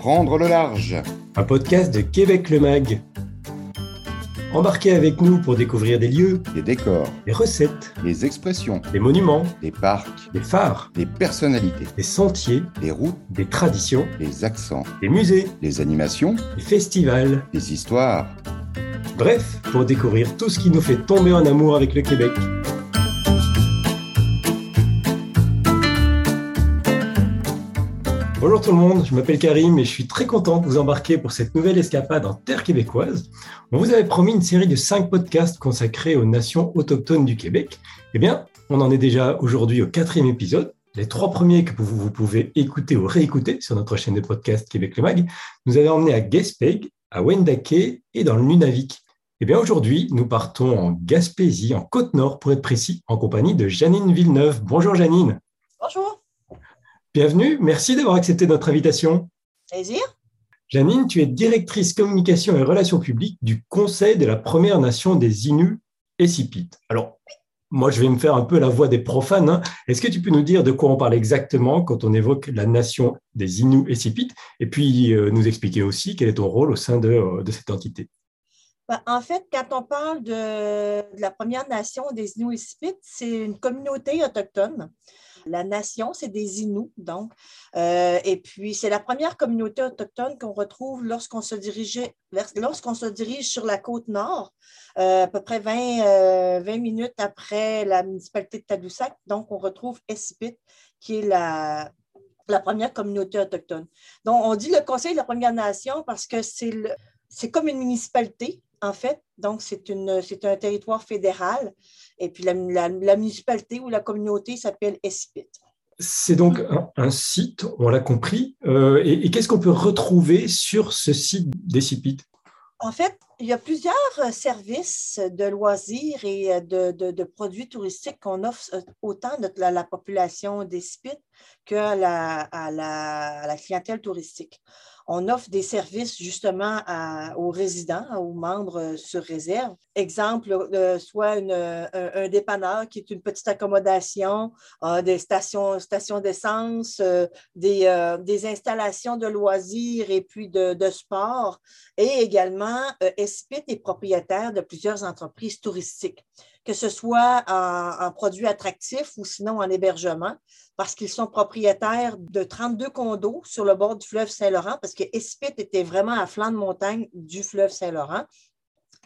Prendre le large. Un podcast de Québec le Mag. Embarquez avec nous pour découvrir des lieux, des décors, des recettes, des expressions, des monuments, des parcs, des phares, des personnalités, des sentiers, des routes, des traditions, des accents, des musées, des animations, des festivals, des histoires. Bref, pour découvrir tout ce qui nous fait tomber en amour avec le Québec. Bonjour tout le monde, je m'appelle Karim et je suis très content de vous embarquer pour cette nouvelle escapade en terre québécoise. On vous avait promis une série de cinq podcasts consacrés aux nations autochtones du Québec. Eh bien, on en est déjà aujourd'hui au quatrième épisode. Les trois premiers que vous, pouvez écouter ou réécouter sur notre chaîne de podcast Québec le Mag nous avaient emmenés à Gaspé, à Wendake et dans le Nunavik. Eh bien, aujourd'hui, nous partons en Gaspésie, en Côte-Nord pour être précis, en compagnie de Janine Villeneuve. Bonjour Janine. Bonjour. Bienvenue, merci d'avoir accepté notre invitation. Plaisir. Janine, tu es directrice communication et relations publiques du Conseil de la Première Nation des Inuits et Sipit. Alors, moi, je vais me faire un peu la voix des profanes. Hein. Est-ce que tu peux nous dire de quoi on parle exactement quand on évoque la nation des Inuits et Sipit Et puis, euh, nous expliquer aussi quel est ton rôle au sein de, euh, cette entité. Ben, en fait, quand on parle de, la Première Nation des Inuits et Sipit, c'est une communauté autochtone la nation, c'est des Inuits, donc. Euh, et puis, c'est la première communauté autochtone qu'on retrouve lorsqu'on se, lorsqu'on se dirige sur la côte nord, euh, à peu près 20, 20, euh, minutes après la municipalité de Tadoussac. Donc, on retrouve Essipit, qui est la, première communauté autochtone. Donc, on dit le Conseil de la Première Nation parce que c'est comme une municipalité, en fait. Donc, c'est, un territoire fédéral. Et puis la, municipalité ou la communauté s'appelle Espit. C'est donc un, site, on l'a compris. Euh, et, qu'est-ce qu'on peut retrouver sur ce site d'Espit? En fait, il y a plusieurs services de loisirs et de, produits touristiques qu'on offre euh, autant à la, population d'Espit qu'à la, à la clientèle touristique on offre des services justement aux résidents, aux membres euh, sur réserve. Exemple, euh, soit un, dépanneur qui est une petite accommodation, euh, des stations, stations d'essence, des, installations de loisirs et puis de, sport. Et également, Espit est propriétaire de plusieurs entreprises touristiques que ce soit en, produits attractifs ou sinon en hébergement, parce qu'ils sont propriétaires de 32 condos sur le bord du fleuve Saint-Laurent, parce que Espit était vraiment à flanc de montagne du fleuve Saint-Laurent.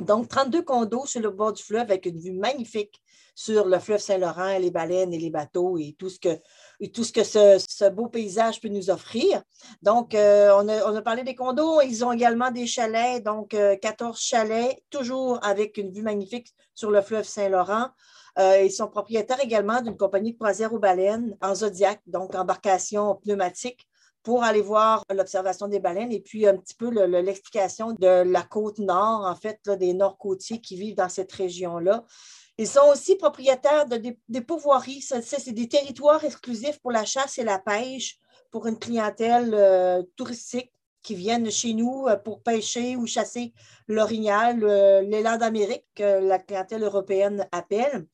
Donc, 32 condos sur le bord du fleuve avec une vue magnifique sur le fleuve Saint-Laurent, les baleines et les bateaux et tout ce que, ce, beau paysage peut nous offrir. Donc, euh, on, a, parlé des condos. Ils ont également des chalets, donc 14 euh, chalets, toujours avec une vue magnifique sur le fleuve Saint-Laurent. Euh, ils sont propriétaires également d'une compagnie de croisière aux baleines en Zodiac, donc embarcation pneumatique pour aller voir l'observation des baleines et puis un petit peu l'explication de la côte nord, en fait, des nord-côtiers qui vivent dans cette région-là. Ils sont aussi propriétaires de, des, des pourvoiries. C'est des territoires exclusifs pour la chasse et la pêche pour une clientèle euh, touristique qui viennent chez nous euh, pour pêcher ou chasser l'orignal, euh, l'élan d'Amérique, que la clientèle européenne appelle.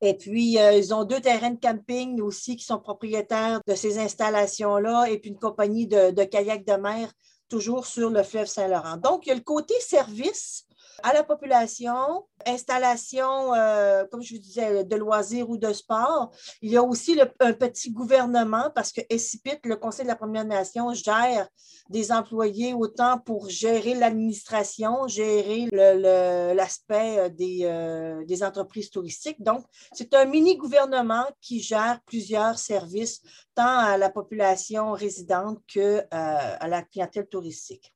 Et puis, ils ont deux terrains de camping aussi qui sont propriétaires de ces installations-là et puis une compagnie de, de kayak de mer toujours sur le fleuve Saint-Laurent. Donc, il y a le côté service à la population, installation, euh, comme je vous disais, de loisirs ou de sport. Il y a aussi un petit gouvernement parce que SIPIT, le Conseil de la Première Nation, gère des employés autant pour gérer l'administration, gérer l'aspect euh, des, euh, des entreprises touristiques. Donc, c'est un mini-gouvernement qui gère plusieurs services, tant à la population résidente que à la clientèle touristique.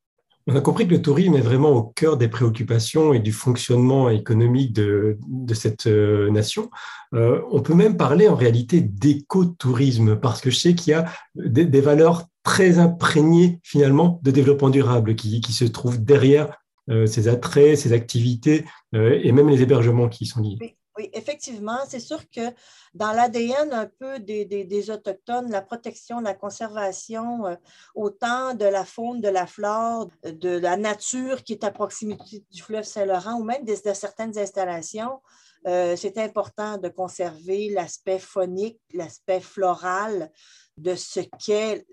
On a compris que le tourisme est vraiment au cœur des préoccupations et du fonctionnement économique de, cette euh, nation. Euh, on peut même parler en réalité d'écotourisme parce que je sais qu'il y a des, valeurs très imprégnées finalement de développement durable qui, se trouvent derrière euh, ces attraits, ces activités et même les hébergements qui sont liés. Effectivement, c'est sûr que dans l'ADN un peu des, Autochtones, la protection, la conservation, euh, autant de la faune, de la flore, de la nature qui est à proximité du fleuve Saint-Laurent ou même de, certaines installations, euh, c'est important de conserver l'aspect phonique, l'aspect floral de ce qu'est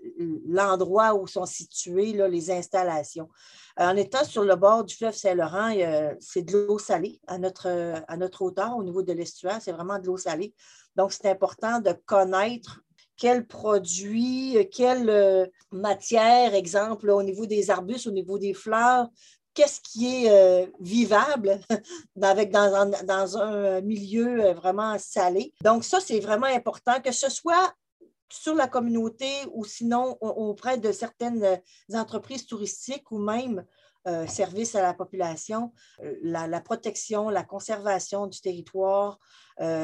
l'endroit où sont situées les installations. En étant sur le bord du fleuve Saint-Laurent, c'est de l'eau salée à notre, à notre hauteur au niveau de l'estuaire, c'est vraiment de l'eau salée. Donc, c'est important de connaître quels produits, quelle euh, matière, exemple, au niveau des arbustes, au niveau des fleurs, qu'est-ce qui est euh, vivable avec, dans, un milieu euh, vraiment salé. Donc, ça, c'est vraiment important que ce soit sur la communauté ou sinon auprès de certaines entreprises touristiques ou même euh, services à la population, la, protection, la conservation du territoire,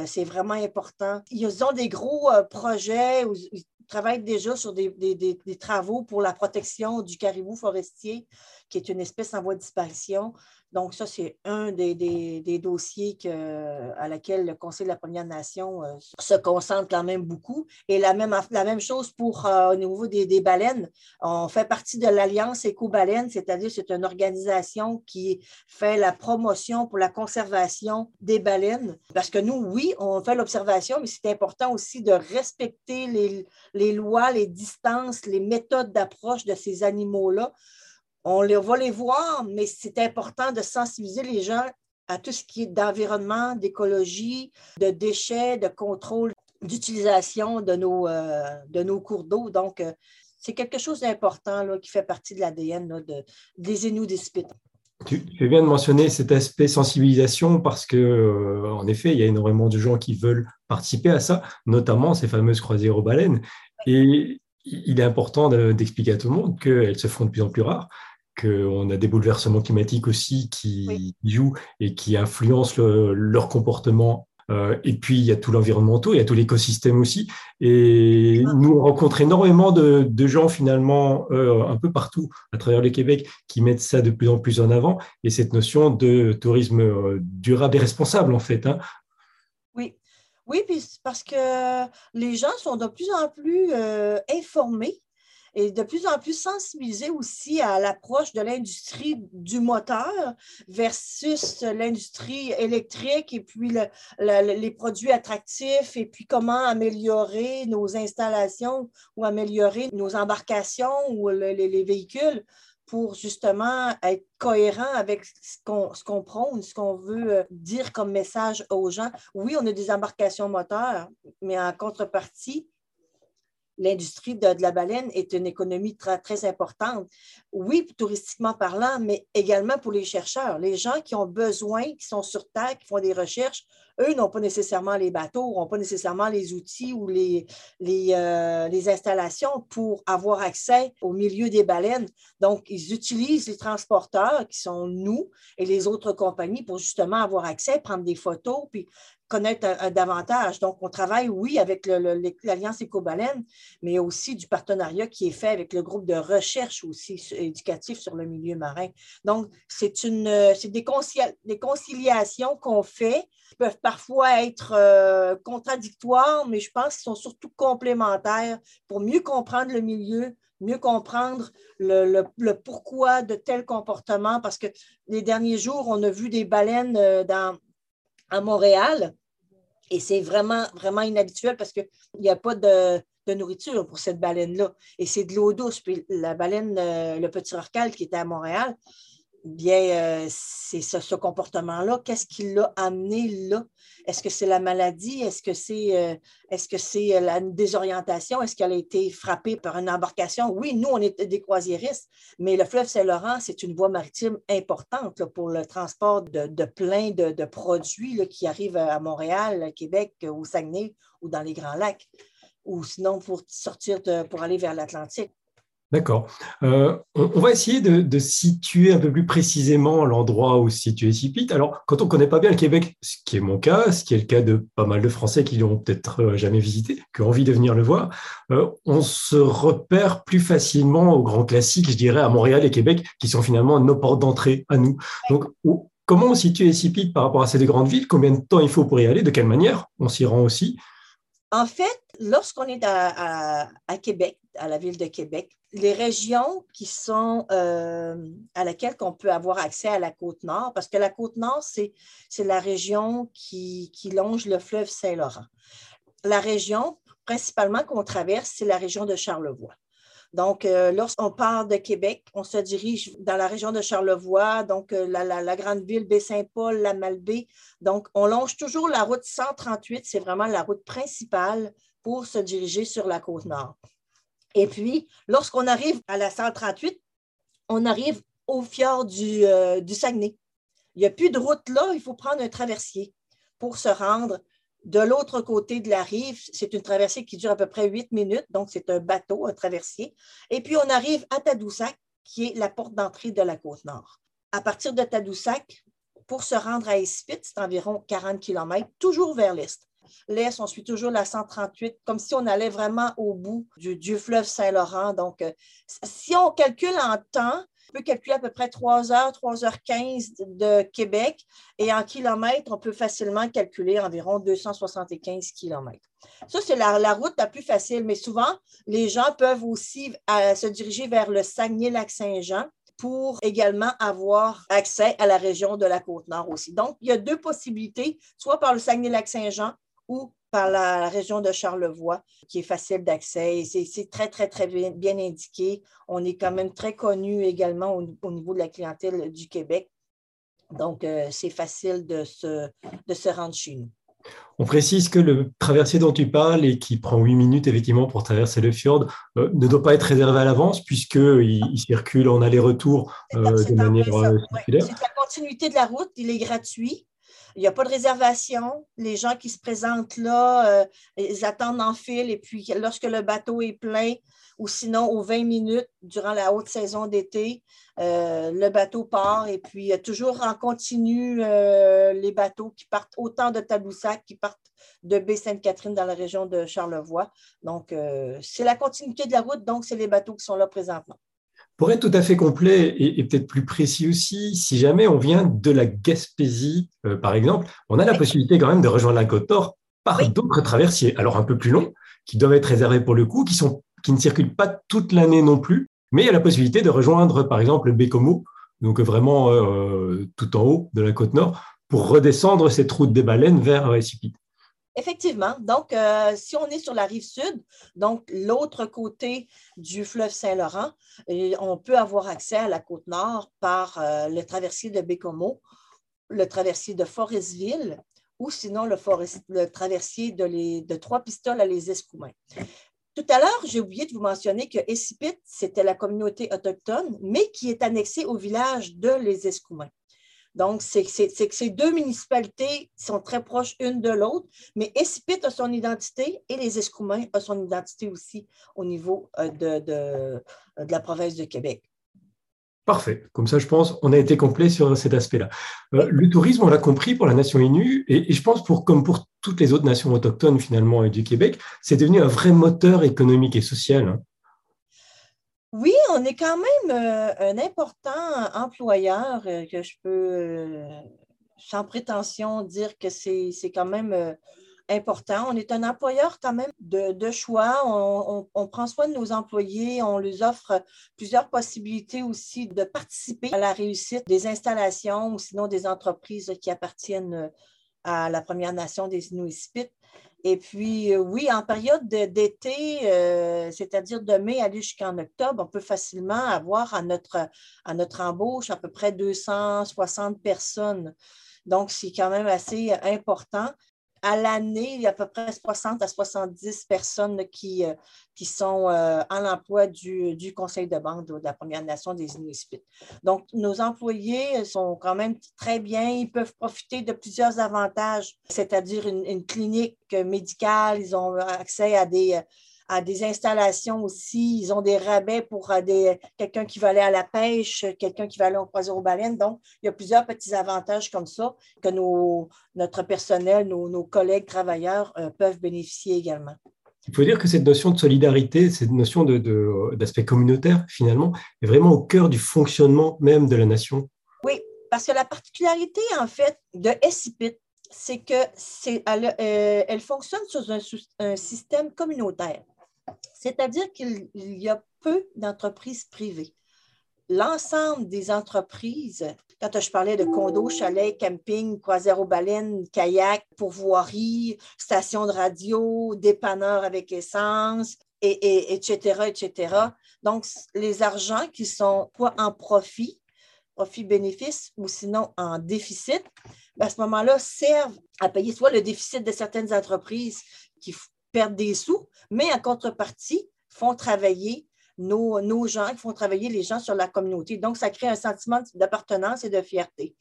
c'est vraiment important. Ils ont des gros projets, ils travaillent déjà sur des, travaux pour la protection du caribou forestier, qui est une espèce en voie de disparition. Donc, ça, c'est un des, dossiers à laquelle le Conseil de la Première Nation euh, se concentre quand même beaucoup. Et la même, chose pour euh, au niveau des, baleines. On fait partie de l'Alliance Éco-Baleine, c'est-à-dire c'est une organisation qui fait la promotion pour la conservation des baleines. Parce que nous, oui, on fait l'observation, mais c'est important aussi de respecter les, les lois, les distances, les méthodes d'approche de ces animaux-là on va les voir, mais c'est important de sensibiliser les gens à tout ce qui est d'environnement, d'écologie, de déchets, de contrôle d'utilisation de, nos, euh, cours d'eau. Donc, euh, c'est quelque chose d'important qui fait partie de l'ADN de, des Inuits des tu fais bien de mentionner cet aspect sensibilisation parce que, euh, en effet, il y a énormément de gens qui veulent participer à ça, notamment ces fameuses croisières aux baleines. Et il est important d'expliquer à tout le monde qu'elles se font de plus en plus rares qu'on a des bouleversements climatiques aussi qui jouent et qui influencent leur comportement. Euh, et puis, il y a tout l'environnemental, il y a tout l'écosystème aussi. Et nous, on rencontre énormément de, gens, finalement, euh, un peu partout à travers le Québec, qui mettent ça de plus en plus en avant. Et cette notion de tourisme euh, durable et responsable, en fait. Hein. Oui. Oui, parce que les gens sont de plus en plus informés et de plus en plus sensibilisé aussi à l'approche de l'industrie du moteur versus l'industrie électrique et puis les produits attractifs et puis comment améliorer nos installations ou améliorer nos embarcations ou les, véhicules pour justement être cohérent avec ce qu'on ce prône, ce qu'on veut euh, dire comme message aux gens. Oui, on a des embarcations moteurs, mais en contrepartie, l'industrie de, la baleine est une économie très, très importante. Oui, touristiquement parlant, mais également pour les chercheurs. Les gens qui ont besoin, qui sont sur Terre, qui font des recherches, eux n'ont pas nécessairement les bateaux, n'ont pas nécessairement les outils ou les, les, euh, les, installations pour avoir accès au milieu des baleines. Donc, ils utilisent les transporteurs qui sont nous et les autres compagnies pour justement avoir accès, prendre des photos, puis connaître davantage. Donc, on travaille, oui, avec l'Alliance Éco-Baleine, mais aussi du partenariat qui est fait avec le groupe de recherche aussi éducatif sur le milieu marin. Donc, c'est une, des, des conciliations qu'on fait peuvent parfois être euh, contradictoires, mais je pense qu'ils sont surtout complémentaires pour mieux comprendre le milieu, mieux comprendre le, pourquoi de tel comportement, parce que les derniers jours, on a vu des baleines euh, dans, à Montréal. Et c'est vraiment, vraiment inhabituel parce qu'il n'y a pas de, nourriture pour cette baleine-là. Et c'est de l'eau douce. Puis la baleine, euh, le petit orcal qui était à Montréal, bien, euh, c'est ce, comportement-là. Qu'est-ce qui l'a amené là? Est-ce que c'est la maladie? Est-ce que c'est euh, euh, la désorientation? Est-ce qu'elle a été frappée par une embarcation? Oui, nous, on est des croisiéristes, mais le fleuve Saint-Laurent, c'est une voie maritime importante pour le transport de, plein de, produits qui arrivent à Montréal, à Québec, au Saguenay ou dans les Grands Lacs, ou sinon pour sortir pour aller vers l'Atlantique. D'accord. Euh, on, va essayer de, situer un peu plus précisément l'endroit où se situe Sipit. Alors, quand on ne connaît pas bien le Québec, ce qui est mon cas, ce qui est le cas de pas mal de Français qui l'ont peut-être euh, jamais visité, qui ont envie de venir le voir, euh, on se repère plus facilement aux grands classiques, je dirais, à Montréal et Québec, qui sont finalement nos portes d'entrée à nous. Donc, comment on situe Sipit par rapport à ces deux grandes villes? Combien de temps il faut pour y aller? De quelle manière? On s'y rend aussi? En fait, lorsqu'on est à, Québec, à la ville de Québec, les régions qui sont euh, à laquelle on peut avoir accès à la côte nord, parce que la côte nord, c'est la région qui, qui longe le fleuve Saint-Laurent. La région principalement qu'on traverse, c'est la région de Charlevoix. Donc, euh, lorsqu'on part de Québec, on se dirige dans la région de Charlevoix, donc euh, la, grande ville Baie-Saint-Paul, la Malbaie. Donc, on longe toujours la route 138, c'est vraiment la route principale pour se diriger sur la côte nord. Et puis, lorsqu'on arrive à la 138, on arrive au fjord du, euh, du Saguenay. Il n'y a plus de route là, il faut prendre un traversier pour se rendre de l'autre côté de la rive, c'est une traversée qui dure à peu près huit minutes, donc c'est un bateau, un traversier. Et puis on arrive à Tadoussac, qui est la porte d'entrée de la côte nord. À partir de Tadoussac, pour se rendre à Espit, c'est environ 40 km, toujours vers l'est. L'est, on suit toujours la 138, comme si on allait vraiment au bout du, fleuve Saint-Laurent. Donc, euh, si on calcule en temps, on peut calculer à peu près 3 heures, 3 heures 15 de Québec et en kilomètres, on peut facilement calculer environ 275 kilomètres. Ça, c'est la, route la plus facile, mais souvent, les gens peuvent aussi euh, se diriger vers le Saguenay-Lac-Saint-Jean pour également avoir accès à la région de la Côte-Nord aussi. Donc, il y a deux possibilités, soit par le Saguenay-Lac-Saint-Jean ou par la région de Charlevoix, qui est facile d'accès. C'est très, très, très bien, indiqué. On est quand même très connu également au, niveau de la clientèle du Québec. Donc, euh, c'est facile de se, de se rendre chez nous. On précise que le traversier dont tu parles et qui prend huit minutes effectivement pour traverser le fjord euh, ne doit pas être réservé à l'avance puisqu'il il circule en aller-retour euh, de manière circulaire. C'est la continuité de la route, il est gratuit. Il n'y a pas de réservation. Les gens qui se présentent là, euh, ils attendent en file et puis lorsque le bateau est plein, ou sinon aux 20 minutes durant la haute saison d'été, euh, le bateau part et puis toujours en continu euh, les bateaux qui partent autant de Tadoussac qui partent de Baie-Sainte-Catherine dans la région de Charlevoix. Donc, c'est la continuité de la route, donc c'est les bateaux qui sont là présentement. Pour être tout à fait complet et, peut-être plus précis aussi, si jamais on vient de la Gaspésie, euh, par exemple, on a la possibilité quand même de rejoindre la Côte d'Or par d'autres traversiers, alors un peu plus longs, qui doivent être réservés pour le coup, qui, sont, qui ne circulent pas toute l'année non plus, mais il y a la possibilité de rejoindre par exemple le Bécomo, donc vraiment euh, tout en haut de la côte nord, pour redescendre cette route des baleines vers Récipite. Effectivement. Donc, euh, si on est sur la rive sud, donc l'autre côté du fleuve Saint-Laurent, on peut avoir accès à la côte nord par euh, le traversier de Bécomo, le traversier de Forestville ou sinon le, traversier de, Trois-Pistoles à les Escoumins. Tout à l'heure, j'ai oublié de vous mentionner que Essipit, c'était la communauté autochtone, mais qui est annexée au village de Les Escoumins. Donc, c'est que ces deux municipalités sont très proches une de l'autre, mais Esipit a son identité et les Escoumins ont son identité aussi au niveau euh, de, de, la province de Québec. Parfait. Comme ça, je pense, on a été complet sur cet aspect-là. Euh, le tourisme, on l'a compris pour la nation Innu, et, je pense pour comme pour toutes les autres nations autochtones finalement du Québec, c'est devenu un vrai moteur économique et social. Hein. Oui, on est quand même euh, un important employeur euh, que je peux, euh, sans prétention, dire que c'est quand même important. On est un employeur quand même de, choix. On, prend soin de nos employés. On leur offre plusieurs possibilités aussi de participer à la réussite des installations ou sinon des entreprises qui appartiennent à la Première Nation des Inuits et puis, euh, oui, en période d'été, euh, c'est-à-dire de mai aller jusqu'en octobre, on peut facilement avoir à notre, à notre embauche à peu près 260 personnes. Donc, c'est quand même assez important à l'année, il y a à peu près 60 à 70 personnes qui, euh, qui sont euh, en emploi du, conseil de banque de la Première Nation des Inuits. Donc, nos employés sont quand même très bien. Ils peuvent profiter de plusieurs avantages, c'est-à-dire une, clinique médicale. Ils ont accès à des, à des installations aussi. Ils ont des rabais pour euh, des, quelqu'un qui va aller à la pêche, quelqu'un qui va aller au croisière aux baleines. Donc, il y a plusieurs petits avantages comme ça que nos, notre personnel, nos, collègues travailleurs euh, peuvent bénéficier également. Il faut dire que cette notion de solidarité, cette notion d'aspect de, communautaire, finalement, est vraiment au cœur du fonctionnement même de la nation. Oui, parce que la particularité, en fait, de SIPIT, c'est que c'est, elle, euh, fonctionne sur un, système communautaire. C'est-à-dire qu'il y a peu d'entreprises privées. L'ensemble des entreprises, quand je parlais de condos, chalets, camping, croisière aux baleines, kayak, pourvoirie, station de radio, dépanneur avec essence, et, etc., etc. Donc, les argents qui sont quoi en profit, profit-bénéfice ou sinon en déficit, ben, à ce moment-là, servent à payer soit le déficit de certaines entreprises qui perdent des sous, mais en contrepartie, font travailler nos, gens, font travailler les gens sur la communauté. Donc, ça crée un sentiment d'appartenance et de fierté.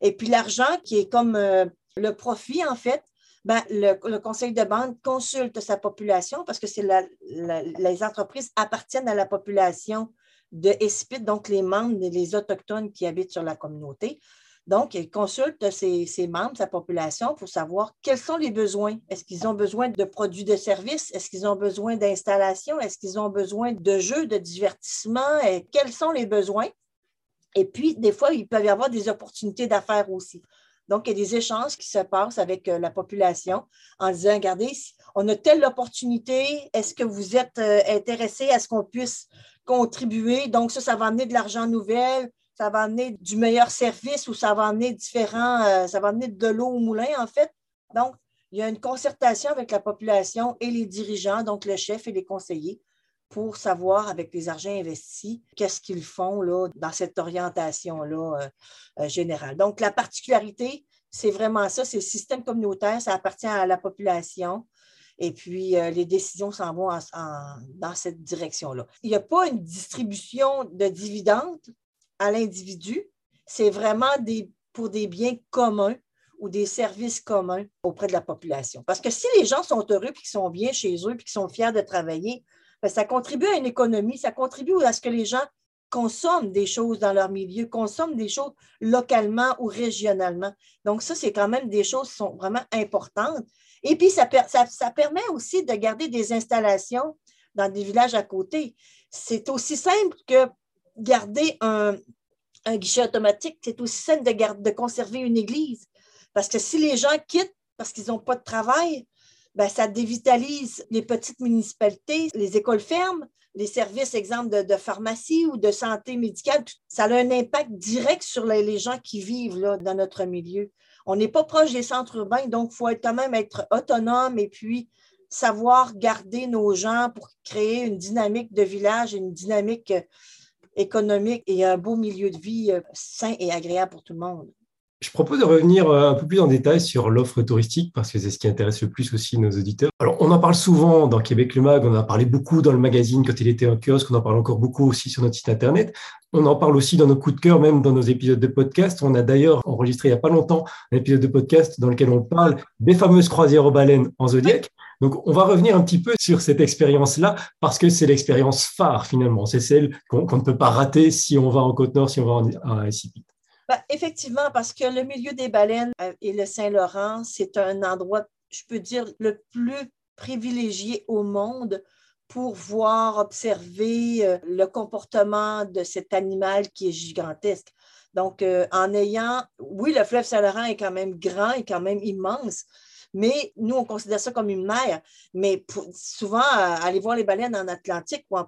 Et puis, l'argent qui est comme euh, le profit, en fait, ben, le, conseil de banque consulte sa population parce que les entreprises appartiennent à la population de ESPIT, donc les membres, les autochtones qui habitent sur la communauté. Donc, il consulte ses, membres, sa population, pour savoir quels sont les besoins. Est-ce qu'ils ont besoin de produits de services? Est-ce qu'ils ont besoin d'installations? Est-ce qu'ils ont besoin de jeux, de divertissement? Quels sont les besoins? Et puis, des fois, il peut y avoir des opportunités d'affaires aussi. Donc, il y a des échanges qui se passent avec euh, la population en disant, regardez, on a telle opportunité, est-ce que vous êtes euh, intéressé à ce qu'on puisse contribuer? Donc, ça, ça va amener de l'argent nouvel, ça va amener du meilleur service ou ça va amener différents, euh, ça va amener de l'eau au moulin, en fait. Donc, il y a une concertation avec la population et les dirigeants, donc le chef et les conseillers, pour savoir avec les argents investis, qu'est-ce qu'ils font là, dans cette orientation-là euh, euh, générale. Donc, la particularité, c'est vraiment ça, c'est le système communautaire, ça appartient à la population. Et puis, les décisions s'en vont dans cette direction-là. Il n'y a pas une distribution de dividendes à l'individu. C'est vraiment pour des biens communs ou des services communs auprès de la population. Parce que si les gens sont heureux, puis qu'ils sont bien chez eux, puis qu'ils sont fiers de travailler, ben, ça contribue à une économie, ça contribue à ce que les gens consomment des choses dans leur milieu, consomment des choses localement ou régionalement. Donc, ça, c'est quand même des choses qui sont vraiment importantes. Et puis, ça, permet aussi de garder des installations dans des villages à côté. C'est aussi simple que garder un, guichet automatique, c'est aussi simple de, de conserver une église. Parce que si les gens quittent parce qu'ils n'ont pas de travail, ben, ça dévitalise les petites municipalités, les écoles ferment, les services, exemple, de, pharmacie ou de santé médicale. Ça a un impact direct sur les, gens qui vivent là, dans notre milieu. On n'est pas proche des centres urbains, donc il faut quand même être autonome et puis savoir garder nos gens pour créer une dynamique de village, une dynamique euh, économique et un beau milieu de vie euh, sain et agréable pour tout le monde. Je propose de revenir euh, un peu plus en détail sur l'offre touristique parce que c'est ce qui intéresse le plus aussi nos auditeurs. Alors, on en parle souvent dans Québec le Mag, on en a parlé beaucoup dans le magazine quand il était en kiosque, on en parle encore beaucoup aussi sur notre site internet. On en parle aussi dans nos coups de cœur, même dans nos épisodes de podcast. On a d'ailleurs enregistré il n'y a pas longtemps un épisode de podcast dans lequel on parle des fameuses croisières aux baleines en Zodiac. Donc, on va revenir un petit peu sur cette expérience-là parce que c'est l'expérience phare finalement. C'est celle qu'on ne peut pas rater si on va en Côte-Nord, si on va en, en ben, effectivement, parce que le milieu des baleines euh, et le Saint-Laurent, c'est un endroit, je peux dire, le plus privilégié au monde pour voir, observer euh, le comportement de cet animal qui est gigantesque. Donc, euh, en ayant, oui, le fleuve Saint-Laurent est quand même grand et quand même immense, mais nous, on considère ça comme une mer. Mais souvent, euh, aller voir les baleines en Atlantique ou,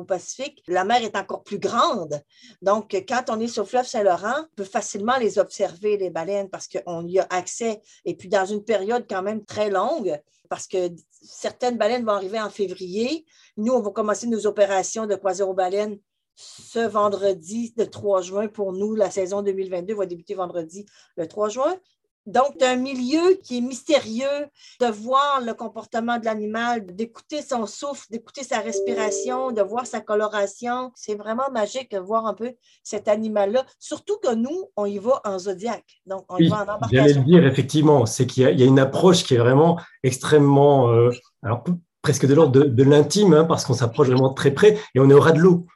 au Pacifique, la mer est encore plus grande. Donc, quand on est sur le fleuve Saint-Laurent, on peut facilement les observer, les baleines, parce qu'on y a accès. Et puis, dans une période quand même très longue, parce que certaines baleines vont arriver en février. Nous, on va commencer nos opérations de croisière aux baleines ce vendredi, le 3 juin. Pour nous, la saison 2022 va débuter vendredi, le 3 juin. Donc, un milieu qui est mystérieux, de voir le comportement de l'animal, d'écouter son souffle, d'écouter sa respiration, de voir sa coloration. C'est vraiment magique de voir un peu cet animal-là. Surtout que nous, on y va en zodiaque. Donc, on y va en embarcation. J'allais le dire, effectivement, c'est qu'il y, a une approche qui est vraiment extrêmement, euh, alors presque de l'ordre de, l'intime, hein, parce qu'on s'approche vraiment très près et on est au ras de l'eau.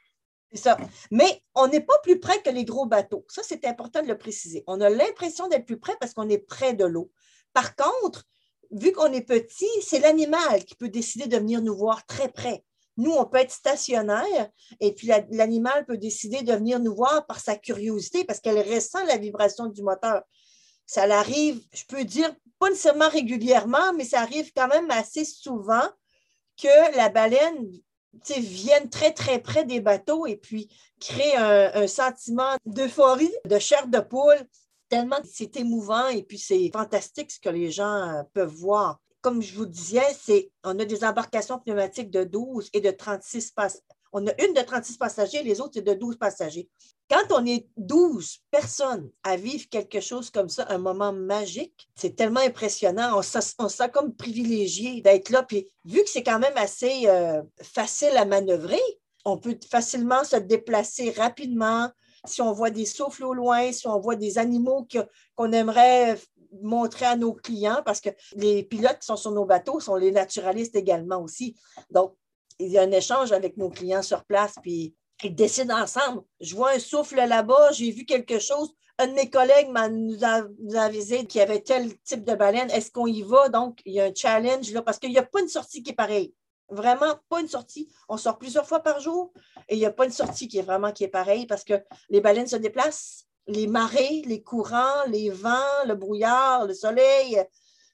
Mais on n'est pas plus près que les gros bateaux. Ça, c'est important de le préciser. On a l'impression d'être plus près parce qu'on est près de l'eau. Par contre, vu qu'on est petit, c'est l'animal qui peut décider de venir nous voir très près. Nous, on peut être stationnaire et puis l'animal peut décider de venir nous voir par sa curiosité parce qu'elle ressent la vibration du moteur. Ça arrive, je peux dire, pas nécessairement régulièrement, mais ça arrive quand même assez souvent que la baleine vienne très, très près des bateaux et puis crée un, sentiment d'euphorie, de chair de poule, tellement c'est émouvant et puis c'est fantastique ce que les gens euh, peuvent voir. Comme je vous disais, on a des embarcations pneumatiques de 12 et de 36 passagers. On a une de 36 passagers, les autres, c'est de 12 passagers. Quand on est 12 personnes à vivre quelque chose comme ça, un moment magique, c'est tellement impressionnant. On se, sent comme privilégié d'être là. Puis vu que c'est quand même assez euh, facile à manœuvrer, on peut facilement se déplacer rapidement. Si on voit des souffles au loin, si on voit des animaux qu'on aimerait montrer à nos clients, parce que les pilotes qui sont sur nos bateaux sont les naturalistes également aussi. Donc, il y a un échange avec nos clients sur place, puis ils décident ensemble. Je vois un souffle là-bas, j'ai vu quelque chose. Un de mes collègues nous a, nous a avisé qu'il y avait tel type de baleine. Est-ce qu'on y va? Donc, il y a un challenge là, parce qu'il n'y a pas une sortie qui est pareille. Vraiment, pas une sortie. On sort plusieurs fois par jour et il n'y a pas une sortie qui est vraiment qui est pareille parce que les baleines se déplacent. Les marées, les courants, les vents, le brouillard, le soleil,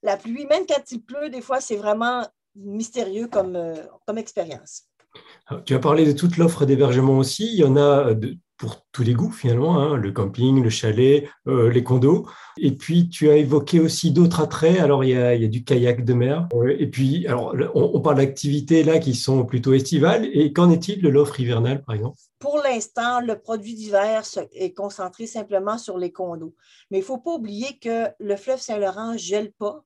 la pluie, même quand il pleut, des fois, c'est vraiment mystérieux comme, euh, comme expérience. Tu as parlé de toute l'offre d'hébergement aussi. Il y en a pour tous les goûts finalement, hein, le camping, le chalet, euh, les condos. Et puis tu as évoqué aussi d'autres attraits. Alors il y, a, du kayak de mer. Euh, et puis alors on, parle d'activités là qui sont plutôt estivales. Et qu'en est-il de l'offre hivernale par exemple? Pour l'instant, le produit d'hiver est concentré simplement sur les condos. Mais il ne faut pas oublier que le fleuve Saint-Laurent gèle pas.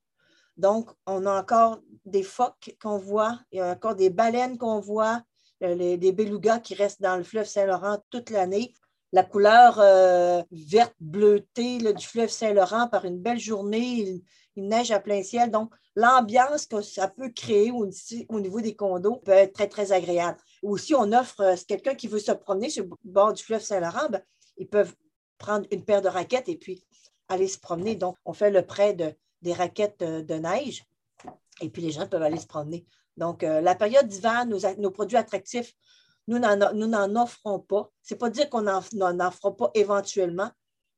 Donc, on a encore des phoques qu'on voit, il y a encore des baleines qu'on voit, les, des belugas qui restent dans le fleuve Saint-Laurent toute l'année. La couleur euh, verte bleutée du fleuve Saint-Laurent par une belle journée, il, neige à plein ciel. Donc, l'ambiance que ça peut créer au, niveau des condos peut être très, très agréable. Aussi, on offre, euh, quelqu'un qui veut se promener sur le bord du fleuve Saint-Laurent, ben, ils peuvent prendre une paire de raquettes et puis aller se promener. Donc, on fait le prêt de, des raquettes de neige et puis les gens peuvent aller se promener. Donc, euh, la période d'hiver, nos, produits attractifs, nous n'en offrons pas. Ce n'est pas dire qu'on n'en offre pas éventuellement,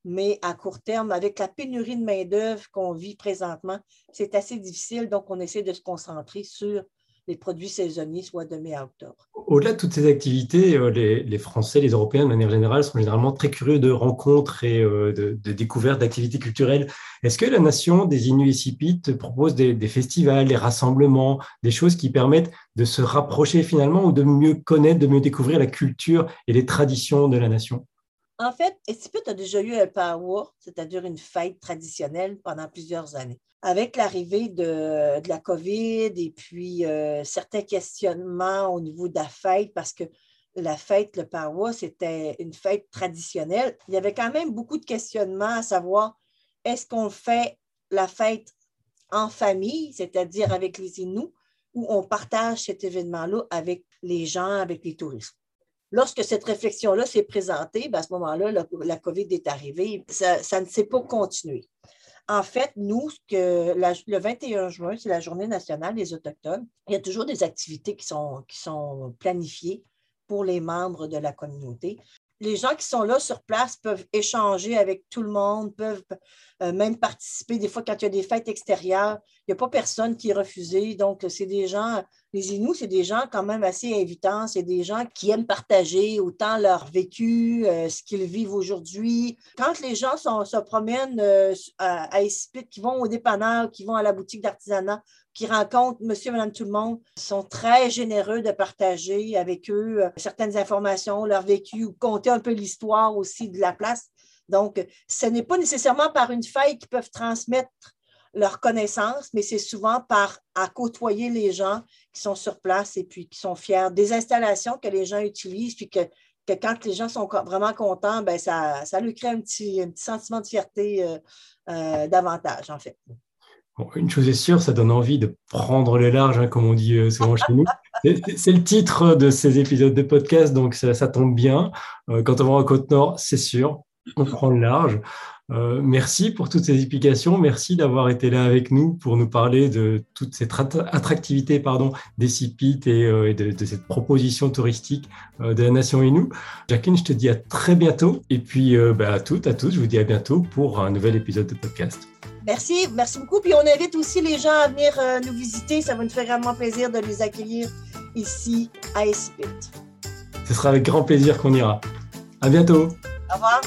mais à court terme, avec la pénurie de main-d'œuvre qu'on vit présentement, c'est assez difficile. Donc, on essaie de se concentrer sur les produits saisonniers, soit de mai à octobre. Au-delà de toutes ces activités, euh, les, Français, les Européens de manière générale, sont généralement très curieux de rencontres et euh, de, découvertes d'activités culturelles. Est-ce que la nation des Inuits propose des, des, festivals, des rassemblements, des choses qui permettent de se rapprocher finalement ou de mieux connaître, de mieux découvrir la culture et les traditions de la nation? En fait, Esipit a déjà eu un power, c'est-à-dire une fête traditionnelle pendant plusieurs années avec l'arrivée de, la COVID et puis euh, certains questionnements au niveau de la fête, parce que la fête, le parois, c'était une fête traditionnelle, il y avait quand même beaucoup de questionnements à savoir est-ce qu'on fait la fête en famille, c'est-à-dire avec les Inuits, ou on partage cet événement-là avec les gens, avec les touristes? Lorsque cette réflexion-là s'est présentée, ben, à ce moment-là, la, COVID est arrivée, ça, ça ne s'est pas continué. En fait, nous, le 21 juin, c'est la journée nationale des Autochtones. Il y a toujours des activités qui sont, qui sont planifiées pour les membres de la communauté. Les gens qui sont là sur place peuvent échanger avec tout le monde, peuvent euh, même participer. Des fois, quand il y a des fêtes extérieures, il n'y a pas personne qui est refusé. Donc, c'est des gens les Inuits, c'est des gens quand même assez invitants, c'est des gens qui aiment partager autant leur vécu, euh, ce qu'ils vivent aujourd'hui. Quand les gens se promènent euh, à, à qui vont au dépanneur, qui vont à la boutique d'artisanat, qui rencontrent monsieur, madame, tout le monde, sont très généreux de partager avec eux euh, certaines informations, leur vécu, ou compter un peu l'histoire aussi de la place. Donc, ce n'est pas nécessairement par une faille qu'ils peuvent transmettre leur connaissance, mais c'est souvent par à côtoyer les gens qui sont sur place et puis qui sont fiers des installations que les gens utilisent, puis que, quand les gens sont vraiment contents, ben ça, ça lui crée un petit, petit sentiment de fierté euh, euh, davantage, en fait. une chose est sûre, ça donne envie de prendre le large, hein, comme on dit euh, souvent chez nous. C'est le titre de ces épisodes de podcast, donc ça, tombe bien. quand on va en Côte-Nord, c'est sûr, on prend le large. Euh, merci pour toutes ces explications. Merci d'avoir été là avec nous pour nous parler de toute cette attractivité pardon, des CIPIT et, et de, cette proposition touristique de la nation Innu. Jacqueline, je te dis à très bientôt. Et puis bah, à toutes, à tous, je vous dis à bientôt pour un nouvel épisode de podcast. Merci, merci beaucoup. Puis on invite aussi les gens à venir nous visiter. Ça va nous faire vraiment plaisir de les accueillir ici à Espit. Ce sera avec grand plaisir qu'on ira. À bientôt. Au revoir.